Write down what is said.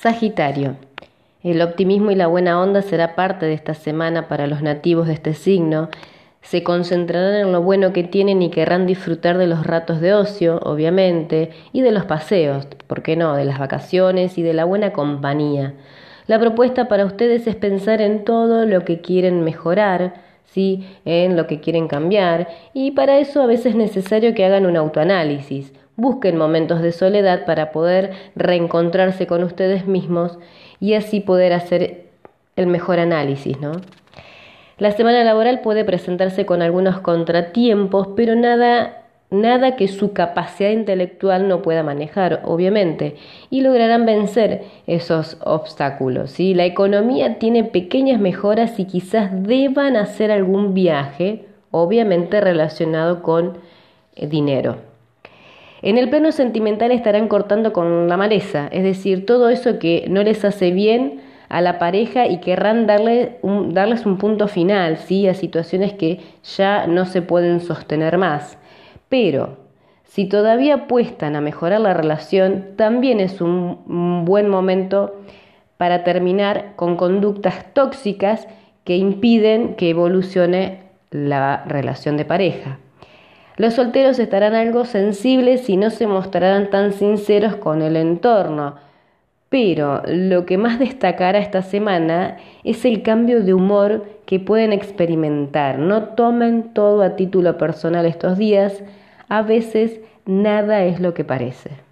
Sagitario. El optimismo y la buena onda será parte de esta semana para los nativos de este signo. Se concentrarán en lo bueno que tienen y querrán disfrutar de los ratos de ocio, obviamente, y de los paseos, ¿por qué no?, de las vacaciones y de la buena compañía. La propuesta para ustedes es pensar en todo lo que quieren mejorar, ¿sí? en lo que quieren cambiar, y para eso a veces es necesario que hagan un autoanálisis, Busquen momentos de soledad para poder reencontrarse con ustedes mismos y así poder hacer el mejor análisis, ¿no? La semana laboral puede presentarse con algunos contratiempos, pero nada nada que su capacidad intelectual no pueda manejar, obviamente, y lograrán vencer esos obstáculos. La economía tiene pequeñas mejoras y quizás deban hacer algún viaje, obviamente relacionado con eh, dinero. En el plano sentimental estarán cortando con la maleza, es decir, todo eso que no les hace bien a la pareja y querrán darle darles un punto final, ¿sí? a situaciones que ya no se pueden sostener más. Pero si todavía apuestan a mejorar la relación, también es un buen momento para terminar con conductas tóxicas que impiden que evolucione la relación de pareja. Los solteros estarán algo sensibles y no se mostrarán tan sinceros con el entorno. Pero lo que más destacará esta semana es el cambio de humor que pueden experimentar. No tomen todo a título personal estos días. A veces nada es lo que parece.